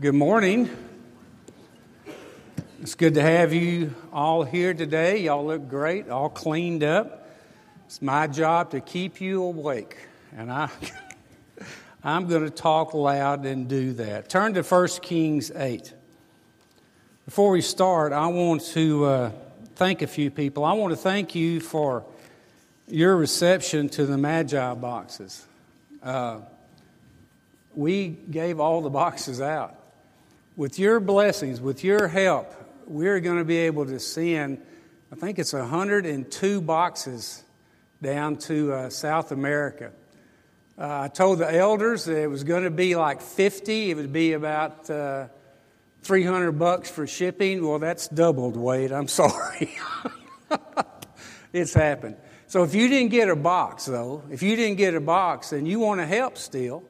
Good morning. It's good to have you all here today. Y'all look great, all cleaned up. It's my job to keep you awake, and I, I'm going to talk loud and do that. Turn to 1 Kings 8. Before we start, I want to uh, thank a few people. I want to thank you for your reception to the Magi boxes. Uh, we gave all the boxes out. With your blessings, with your help, we're going to be able to send, I think it's 102 boxes down to uh, South America. Uh, I told the elders it was going to be like 50. It would be about uh, 300 bucks for shipping. Well, that's doubled, Wade. I'm sorry. it's happened. So if you didn't get a box, though, if you didn't get a box and you want to help still,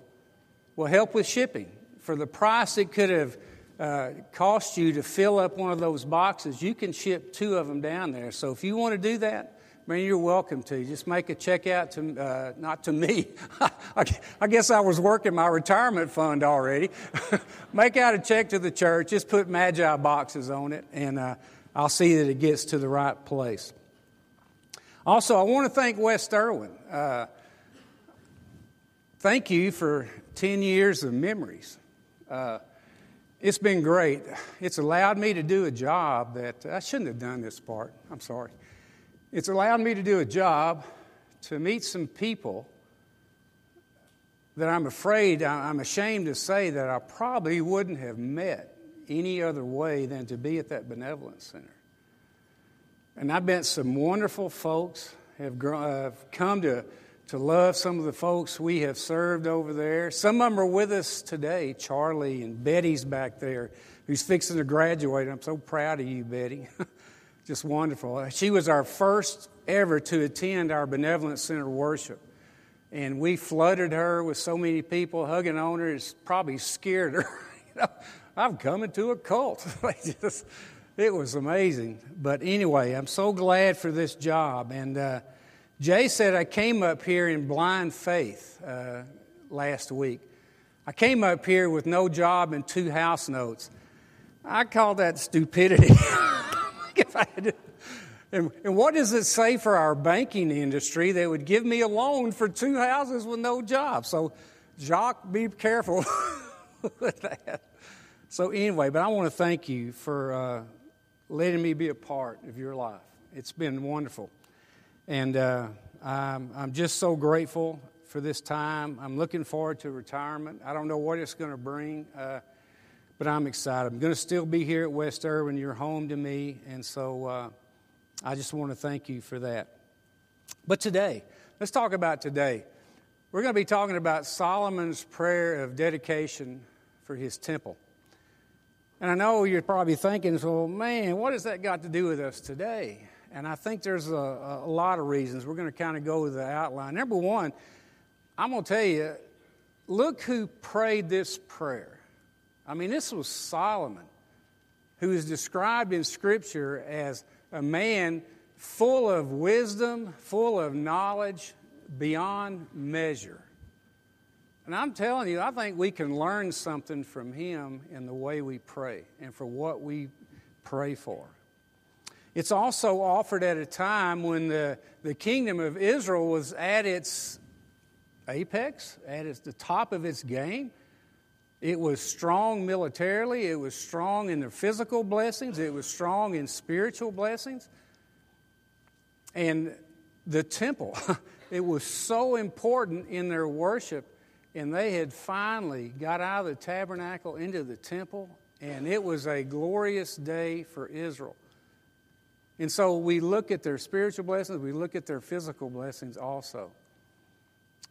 well, help with shipping. For the price it could have uh, cost you to fill up one of those boxes, you can ship two of them down there. So if you want to do that, man, you're welcome to. Just make a check out to, uh, not to me. I guess I was working my retirement fund already. make out a check to the church. Just put Magi boxes on it, and uh, I'll see that it gets to the right place. Also, I want to thank West Erwin. Uh, thank you for 10 years of memories. Uh, it's been great. It's allowed me to do a job that I shouldn't have done this part. I'm sorry. It's allowed me to do a job to meet some people that I'm afraid, I'm ashamed to say that I probably wouldn't have met any other way than to be at that benevolence center. And I've met some wonderful folks, have, uh, come to to love some of the folks we have served over there. Some of them are with us today. Charlie and Betty's back there, who's fixing to graduate. I'm so proud of you, Betty. Just wonderful. She was our first ever to attend our Benevolent Center worship. And we flooded her with so many people hugging on her, it's probably scared her. you know, I'm coming to a cult. Just, it was amazing. But anyway, I'm so glad for this job. And, uh, Jay said, I came up here in blind faith uh, last week. I came up here with no job and two house notes. I call that stupidity. and, and what does it say for our banking industry that would give me a loan for two houses with no job? So, Jacques, be careful with that. So, anyway, but I want to thank you for uh, letting me be a part of your life. It's been wonderful. And uh, I'm, I'm just so grateful for this time. I'm looking forward to retirement. I don't know what it's going to bring, uh, but I'm excited. I'm going to still be here at West Erwin. You're home to me. And so uh, I just want to thank you for that. But today, let's talk about today. We're going to be talking about Solomon's prayer of dedication for his temple. And I know you're probably thinking, well, man, what has that got to do with us today? And I think there's a, a lot of reasons. We're going to kind of go with the outline. Number one, I'm going to tell you look who prayed this prayer. I mean, this was Solomon, who is described in Scripture as a man full of wisdom, full of knowledge beyond measure. And I'm telling you, I think we can learn something from him in the way we pray and for what we pray for. It's also offered at a time when the, the kingdom of Israel was at its apex, at its, the top of its game. It was strong militarily, it was strong in their physical blessings, it was strong in spiritual blessings. And the temple, it was so important in their worship, and they had finally got out of the tabernacle into the temple, and it was a glorious day for Israel. And so we look at their spiritual blessings, we look at their physical blessings also.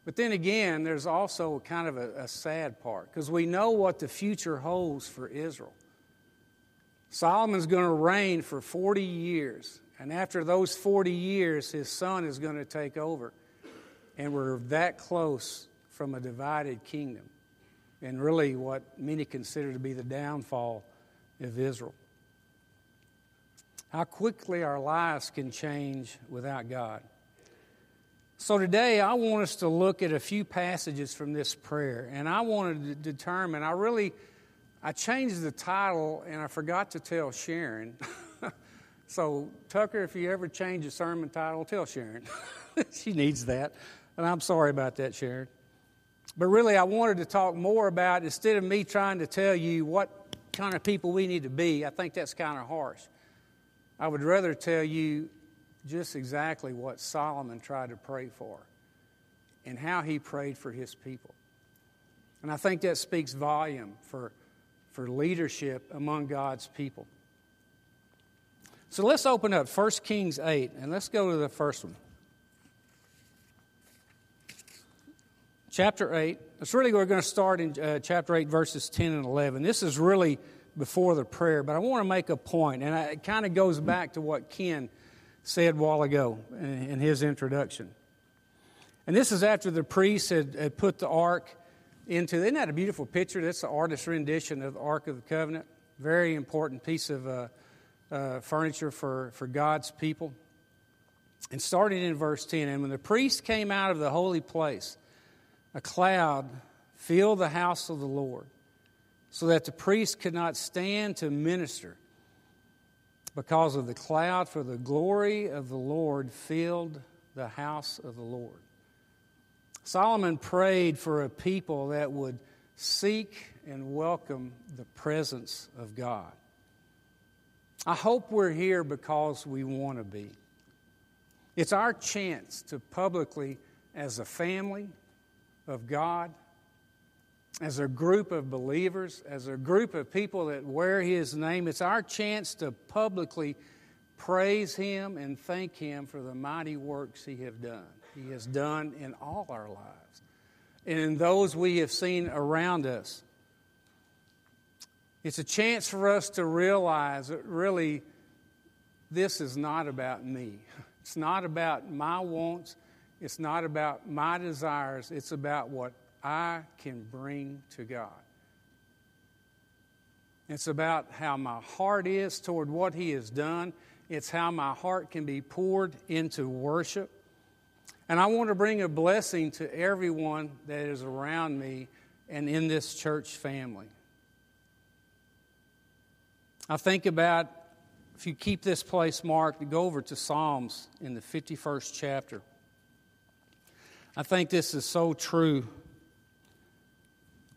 But then again, there's also kind of a, a sad part because we know what the future holds for Israel. Solomon's going to reign for 40 years, and after those 40 years, his son is going to take over. And we're that close from a divided kingdom, and really what many consider to be the downfall of Israel how quickly our lives can change without God. So today I want us to look at a few passages from this prayer, and I wanted to determine, I really, I changed the title and I forgot to tell Sharon. so, Tucker, if you ever change a sermon title, tell Sharon. she needs that. And I'm sorry about that, Sharon. But really, I wanted to talk more about instead of me trying to tell you what kind of people we need to be, I think that's kind of harsh. I would rather tell you just exactly what Solomon tried to pray for and how he prayed for his people. And I think that speaks volume for, for leadership among God's people. So let's open up 1 Kings 8 and let's go to the first one. Chapter 8. It's really we're going to start in uh, chapter 8, verses 10 and 11. This is really before the prayer, but I want to make a point, and it kind of goes back to what Ken said a while ago in his introduction. And this is after the priest had, had put the ark into, isn't that a beautiful picture? That's the artist's rendition of the Ark of the Covenant. Very important piece of uh, uh, furniture for, for God's people. And starting in verse 10, and when the priest came out of the holy place, a cloud filled the house of the Lord, so that the priest could not stand to minister because of the cloud, for the glory of the Lord filled the house of the Lord. Solomon prayed for a people that would seek and welcome the presence of God. I hope we're here because we want to be. It's our chance to publicly, as a family of God, as a group of believers, as a group of people that wear His name, it's our chance to publicly praise Him and thank Him for the mighty works He have done. He has done in all our lives and in those we have seen around us. It's a chance for us to realize that really this is not about me. It's not about my wants. It's not about my desires. It's about what I can bring to God. It's about how my heart is toward what He has done. It's how my heart can be poured into worship. And I want to bring a blessing to everyone that is around me and in this church family. I think about if you keep this place marked, go over to Psalms in the 51st chapter. I think this is so true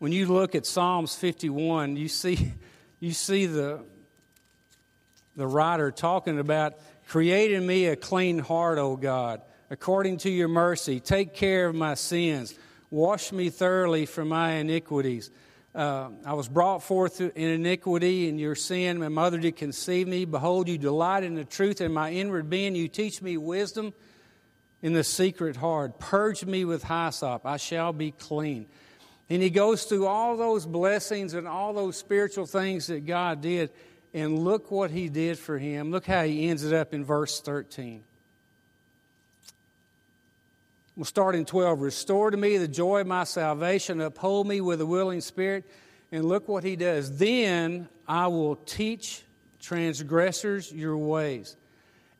when you look at Psalms 51, you see, you see the, the writer talking about creating me a clean heart, O God, according to your mercy. Take care of my sins. Wash me thoroughly from my iniquities. Uh, I was brought forth in iniquity and your sin. My mother did conceive me. Behold, you delight in the truth in my inward being. You teach me wisdom in the secret heart. Purge me with hyssop. I shall be clean. And he goes through all those blessings and all those spiritual things that God did. And look what he did for him. Look how he ends it up in verse 13. We'll start in 12. Restore to me the joy of my salvation, uphold me with a willing spirit. And look what he does. Then I will teach transgressors your ways,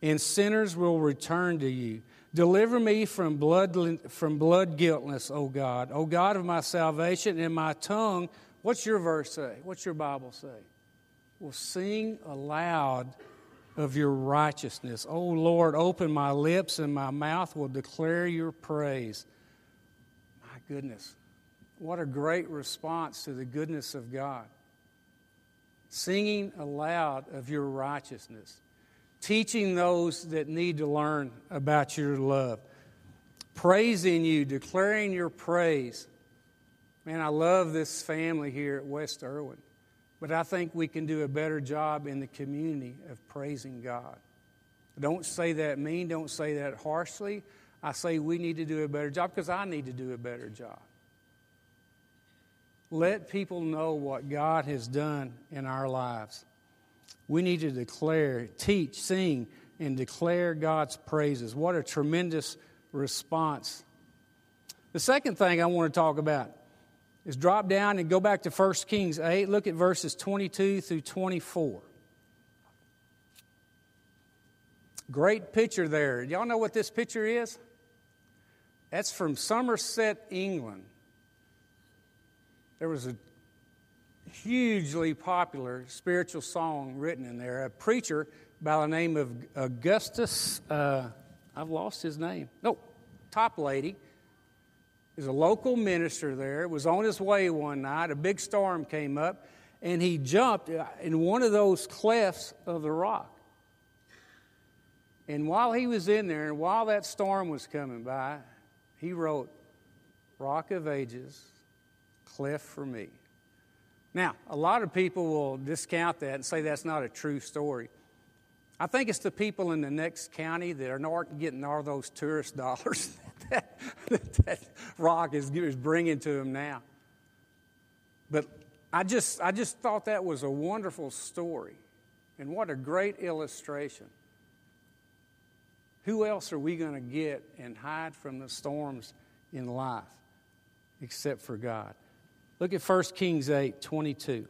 and sinners will return to you. Deliver me from blood, from blood guiltness, O God. O God of my salvation, and my tongue, what's your verse say? What's your Bible say? Will sing aloud of your righteousness. O Lord, open my lips, and my mouth will declare your praise. My goodness, what a great response to the goodness of God. Singing aloud of your righteousness teaching those that need to learn about your love, praising you, declaring your praise. Man, I love this family here at West Erwin, but I think we can do a better job in the community of praising God. Don't say that mean, don't say that harshly. I say we need to do a better job because I need to do a better job. Let people know what God has done in our lives. We need to declare, teach, sing, and declare God's praises. What a tremendous response. The second thing I want to talk about is drop down and go back to 1 Kings 8. Look at verses 22 through 24. Great picture there. Y'all know what this picture is? That's from Somerset, England. There was a hugely popular spiritual song written in there. A preacher by the name of Augustus, uh, I've lost his name. No, Toplady is a local minister there. Was on his way one night. A big storm came up, and he jumped in one of those clefts of the rock. And while he was in there, and while that storm was coming by, he wrote, Rock of Ages, cleft for me. Now, a lot of people will discount that and say that's not a true story. I think it's the people in the next county that are not getting all those tourist dollars that, that, that rock is, is bringing to them now. But I just, I just thought that was a wonderful story. And what a great illustration. Who else are we going to get and hide from the storms in life except for God? Look at 1 Kings 8 22.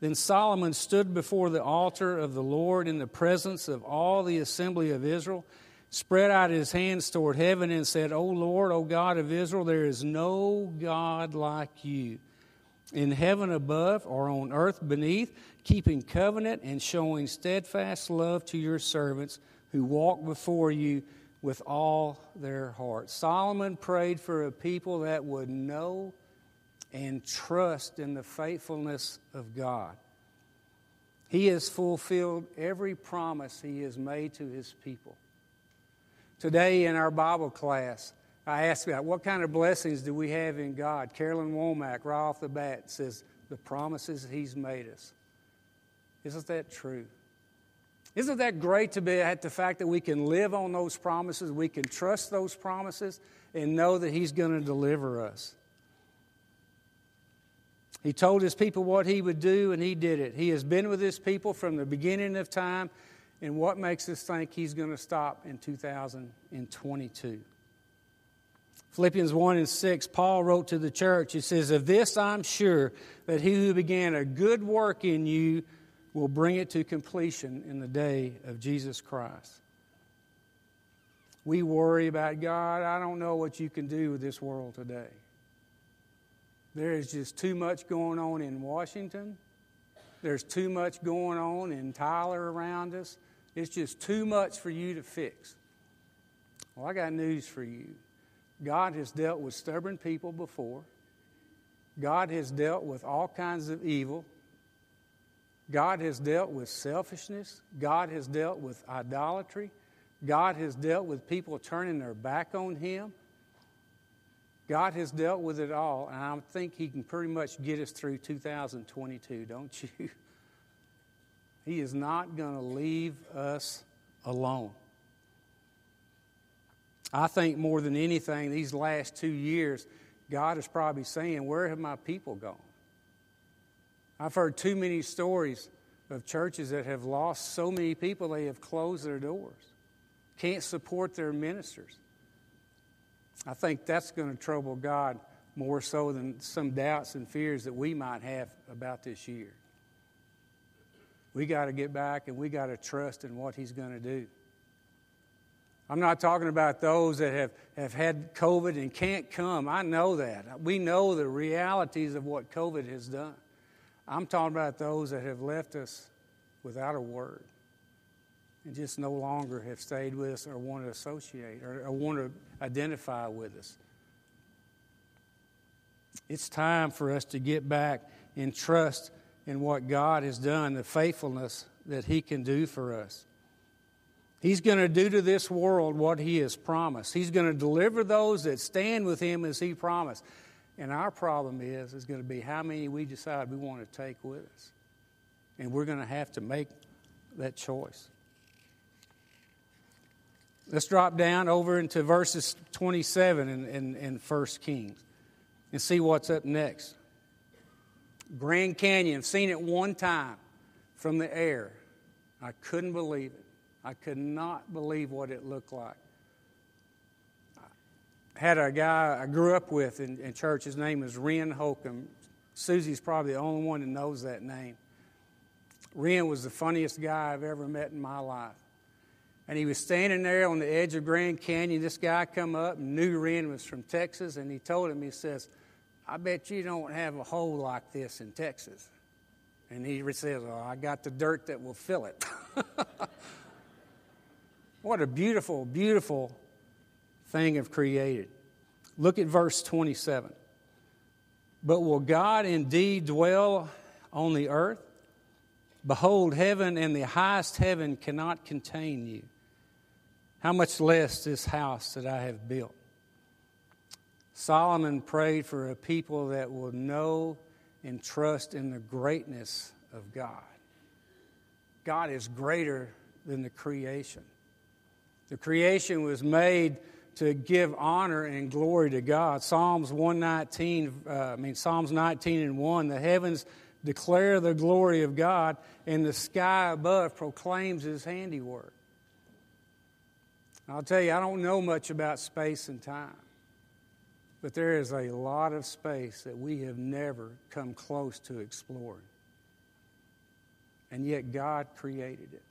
Then Solomon stood before the altar of the Lord in the presence of all the assembly of Israel, spread out his hands toward heaven, and said, O Lord, O God of Israel, there is no God like you in heaven above or on earth beneath, keeping covenant and showing steadfast love to your servants who walk before you with all their heart. Solomon prayed for a people that would know and trust in the faithfulness of God. He has fulfilled every promise he has made to his people. Today in our Bible class, I asked about what kind of blessings do we have in God. Carolyn Womack, right off the bat, says the promises he's made us. Isn't that true? Isn't that great to be at the fact that we can live on those promises, we can trust those promises, and know that He's going to deliver us? He told his people what he would do, and he did it. He has been with his people from the beginning of time, and what makes us think he's going to stop in 2022? Philippians 1 and 6, Paul wrote to the church, he says, Of this I'm sure that he who began a good work in you will bring it to completion in the day of Jesus Christ. We worry about God. I don't know what you can do with this world today. There is just too much going on in Washington. There's too much going on in Tyler around us. It's just too much for you to fix. Well, I got news for you. God has dealt with stubborn people before. God has dealt with all kinds of evil. God has dealt with selfishness. God has dealt with idolatry. God has dealt with people turning their back on Him. God has dealt with it all, and I think He can pretty much get us through 2022, don't you? He is not going to leave us alone. I think more than anything, these last two years, God is probably saying, Where have my people gone? I've heard too many stories of churches that have lost so many people they have closed their doors, can't support their ministers. I think that's going to trouble God more so than some doubts and fears that we might have about this year. We got to get back and we got to trust in what He's going to do. I'm not talking about those that have, have had COVID and can't come. I know that. We know the realities of what COVID has done. I'm talking about those that have left us without a word and just no longer have stayed with us or want to associate or, or want to identify with us. It's time for us to get back and trust in what God has done, the faithfulness that He can do for us. He's going to do to this world what He has promised. He's going to deliver those that stand with Him as He promised. And our problem is, is going to be how many we decide we want to take with us. And we're going to have to make that choice. Let's drop down over into verses 27 in, in, in 1 Kings and see what's up next. Grand Canyon, seen it one time from the air. I couldn't believe it. I could not believe what it looked like. I had a guy I grew up with in, in church. His name is Ren Holcomb. Susie's probably the only one that knows that name. Ren was the funniest guy I've ever met in my life. And he was standing there on the edge of Grand Canyon. This guy come up and knew Ren was from Texas, and he told him, he says, I bet you don't have a hole like this in Texas. And he says, oh, I got the dirt that will fill it. what a beautiful, beautiful thing of created. Look at verse 27. But will God indeed dwell on the earth? Behold, heaven and the highest heaven cannot contain you. How much less this house that I have built? Solomon prayed for a people that will know and trust in the greatness of God. God is greater than the creation. The creation was made to give honor and glory to God. Psalms 119, uh, I mean Psalms 19 and 1, the heavens declare the glory of God, and the sky above proclaims his handiwork. I'll tell you, I don't know much about space and time, but there is a lot of space that we have never come close to exploring. And yet God created it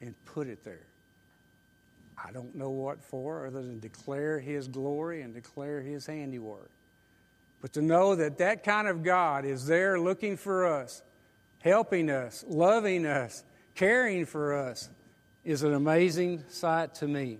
and put it there. I don't know what for, other than declare His glory and declare His handiwork. But to know that that kind of God is there looking for us, helping us, loving us, caring for us, is an amazing sight to me.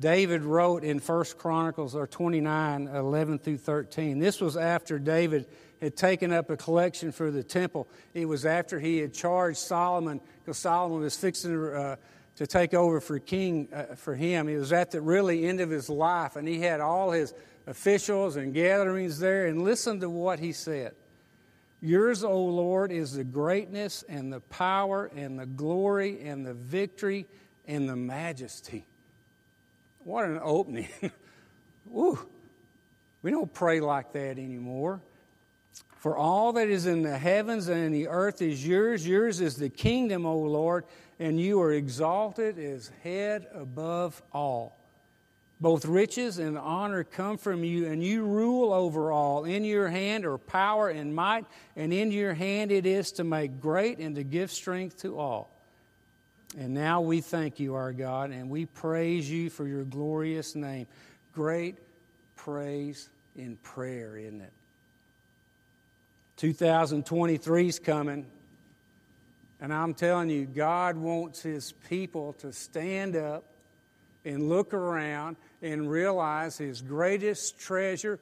David wrote in 1 Chronicles or 29, 11 through 13. This was after David had taken up a collection for the temple. It was after he had charged Solomon, because Solomon was fixing to, uh, to take over for king uh, for him. It was at the really end of his life, and he had all his officials and gatherings there. And listen to what he said. Yours, O Lord, is the greatness and the power and the glory and the victory and the majesty. What an opening. Woo. We don't pray like that anymore. For all that is in the heavens and in the earth is yours. Yours is the kingdom, O Lord, and you are exalted as head above all. Both riches and honor come from you, and you rule over all. In your hand are power and might, and in your hand it is to make great and to give strength to all. And now we thank you, our God, and we praise you for your glorious name. Great praise in prayer, isn't it? 2023 is coming. And I'm telling you, God wants His people to stand up and look around and realize His greatest treasure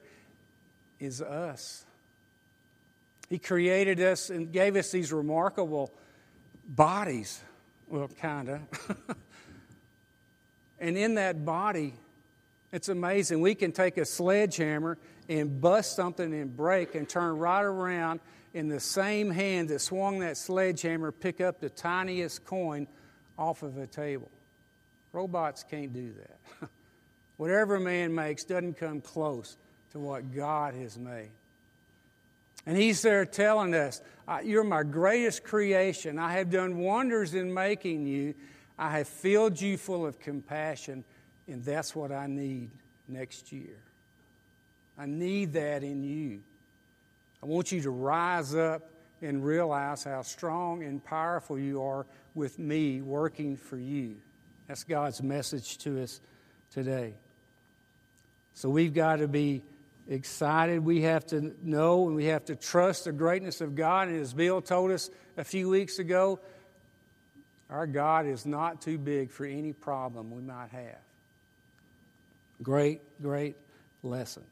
is us. He created us and gave us these remarkable bodies well, kind of. and in that body, it's amazing. We can take a sledgehammer and bust something and break and turn right around in the same hand that swung that sledgehammer, pick up the tiniest coin off of a table. Robots can't do that. Whatever man makes doesn't come close to what God has made. And he's there telling us, You're my greatest creation. I have done wonders in making you. I have filled you full of compassion, and that's what I need next year. I need that in you. I want you to rise up and realize how strong and powerful you are with me working for you. That's God's message to us today. So we've got to be excited. We have to know and we have to trust the greatness of God. And as Bill told us a few weeks ago, our God is not too big for any problem we might have. Great, great lesson.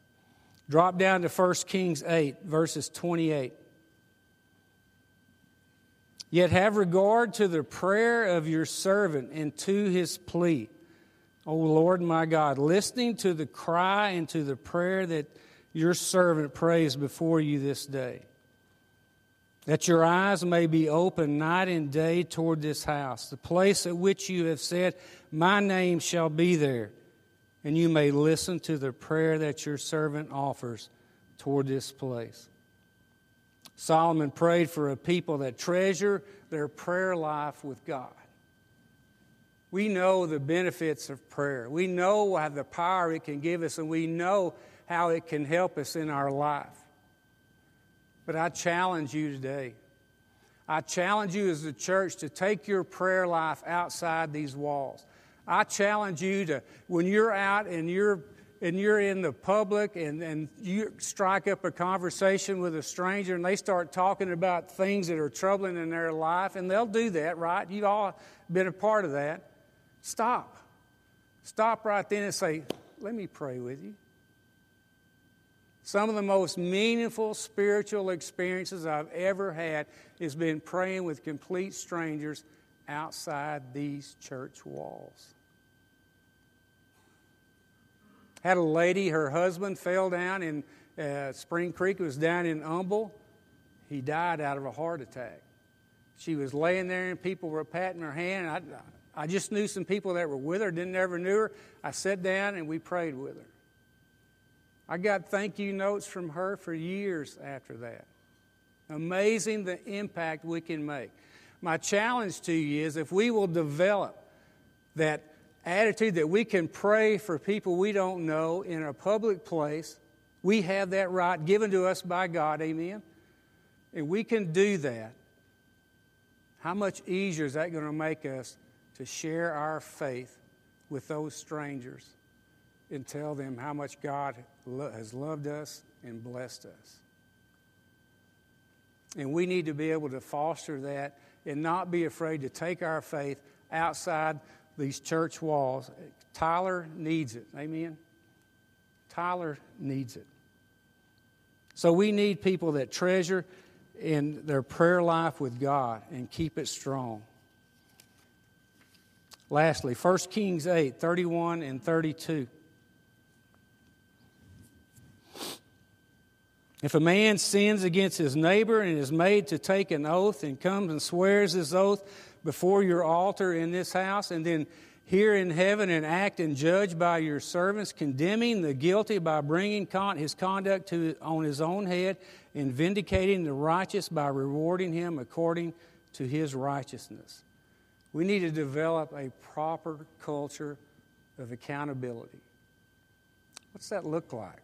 Drop down to 1 Kings 8, verses 28. Yet have regard to the prayer of your servant and to his plea. O Lord my God, listening to the cry and to the prayer that your servant prays before you this day. That your eyes may be open night and day toward this house, the place at which you have said, My name shall be there, and you may listen to the prayer that your servant offers toward this place. Solomon prayed for a people that treasure their prayer life with God. We know the benefits of prayer. We know the power it can give us, and we know how it can help us in our life. But I challenge you today. I challenge you as a church to take your prayer life outside these walls. I challenge you to, when you're out and you're and you're in the public and, and you strike up a conversation with a stranger and they start talking about things that are troubling in their life, and they'll do that, right? You've all been a part of that. Stop. Stop right then and say, Let me pray with you. Some of the most meaningful spiritual experiences I've ever had has been praying with complete strangers outside these church walls. Had a lady, her husband fell down in uh, Spring Creek, it was down in Humble. He died out of a heart attack. She was laying there and people were patting her hand. I, I just knew some people that were with her, didn't ever knew her. I sat down and we prayed with her. I got thank you notes from her for years after that. Amazing the impact we can make. My challenge to you is if we will develop that attitude that we can pray for people we don't know in a public place. We have that right given to us by God, amen? And we can do that. How much easier is that going to make us to share our faith with those strangers and tell them how much God has loved us and blessed us? And we need to be able to foster that and not be afraid to take our faith outside these church walls. Tyler needs it. Amen? Tyler needs it. So we need people that treasure in their prayer life with God and keep it strong. Lastly, 1 Kings 8 31 and 32. If a man sins against his neighbor and is made to take an oath and comes and swears his oath before your altar in this house, and then here in heaven and act and judge by your servants, condemning the guilty by bringing con- his conduct to, on his own head, and vindicating the righteous by rewarding him according to his righteousness. We need to develop a proper culture of accountability. What's that look like?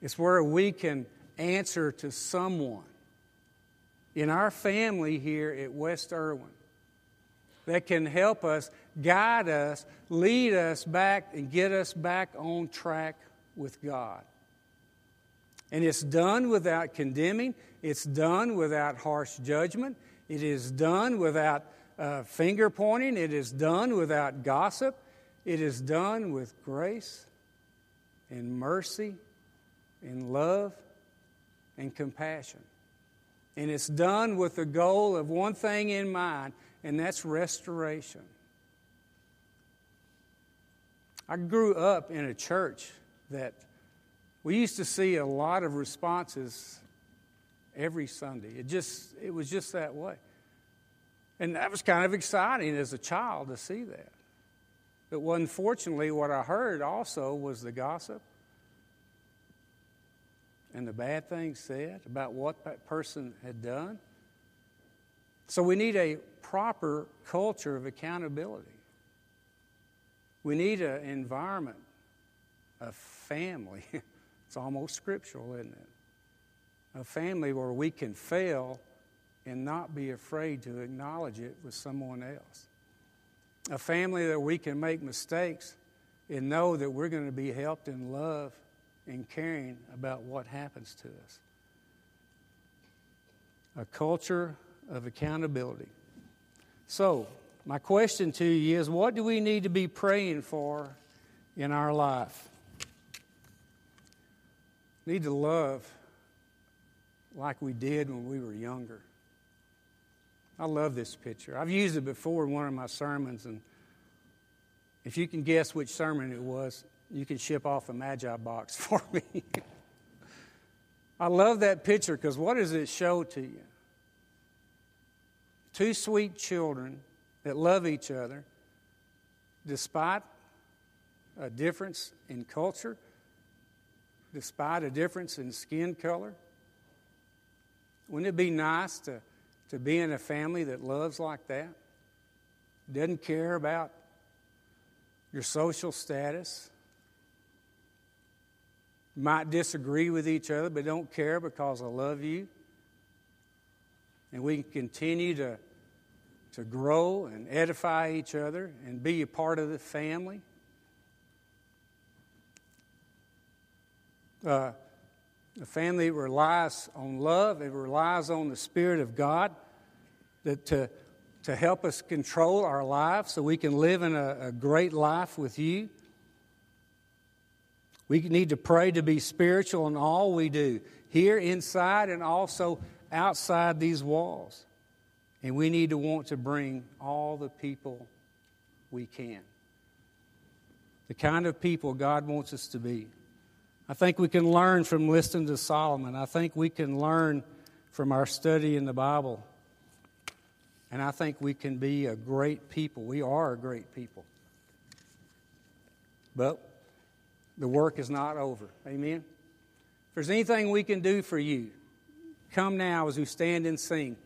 It's where we can answer to someone in our family here at West Erwin, that can help us, guide us, lead us back, and get us back on track with God. And it's done without condemning, it's done without harsh judgment, it is done without uh, finger pointing, it is done without gossip, it is done with grace and mercy and love and compassion. And it's done with the goal of one thing in mind, and that's restoration. I grew up in a church that we used to see a lot of responses every Sunday. It just it was just that way. And that was kind of exciting as a child to see that. But unfortunately, what I heard also was the gossip and the bad things said about what that person had done. So we need a proper culture of accountability. We need an environment a family. it's almost scriptural, isn't it? A family where we can fail and not be afraid to acknowledge it with someone else. A family that we can make mistakes and know that we're going to be helped in love and caring about what happens to us. A culture of accountability. So, my question to you is what do we need to be praying for in our life? Need to love like we did when we were younger. I love this picture. I've used it before in one of my sermons, and if you can guess which sermon it was, you can ship off a Magi box for me. I love that picture because what does it show to you? Two sweet children that love each other despite a difference in culture, despite a difference in skin color. Wouldn't it be nice to, to be in a family that loves like that? Doesn't care about your social status, might disagree with each other, but don't care because I love you. And we can continue to, to grow and edify each other and be a part of the family. uh, a family relies on love, it relies on the Spirit of God that to, to help us control our lives so we can live in a, a great life with you. We need to pray to be spiritual in all we do, here inside and also outside these walls. And we need to want to bring all the people we can. The kind of people God wants us to be. I think we can learn from listening to Solomon. I think we can learn from our study in the Bible. And I think we can be a great people. We are a great people. But the work is not over. Amen? If there's anything we can do for you, come now as we stand and sing.